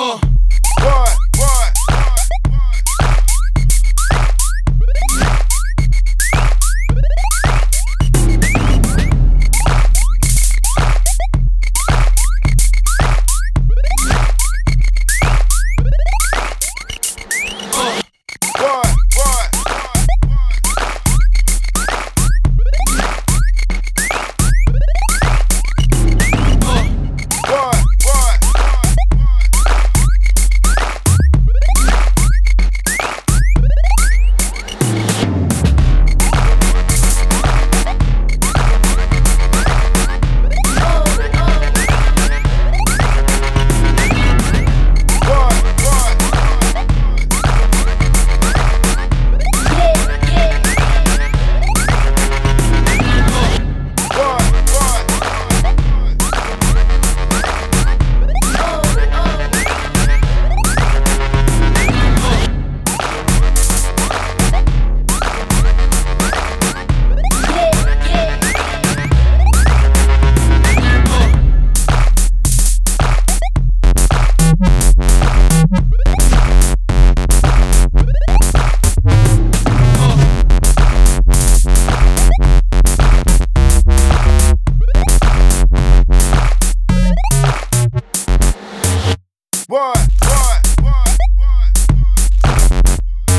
Uh,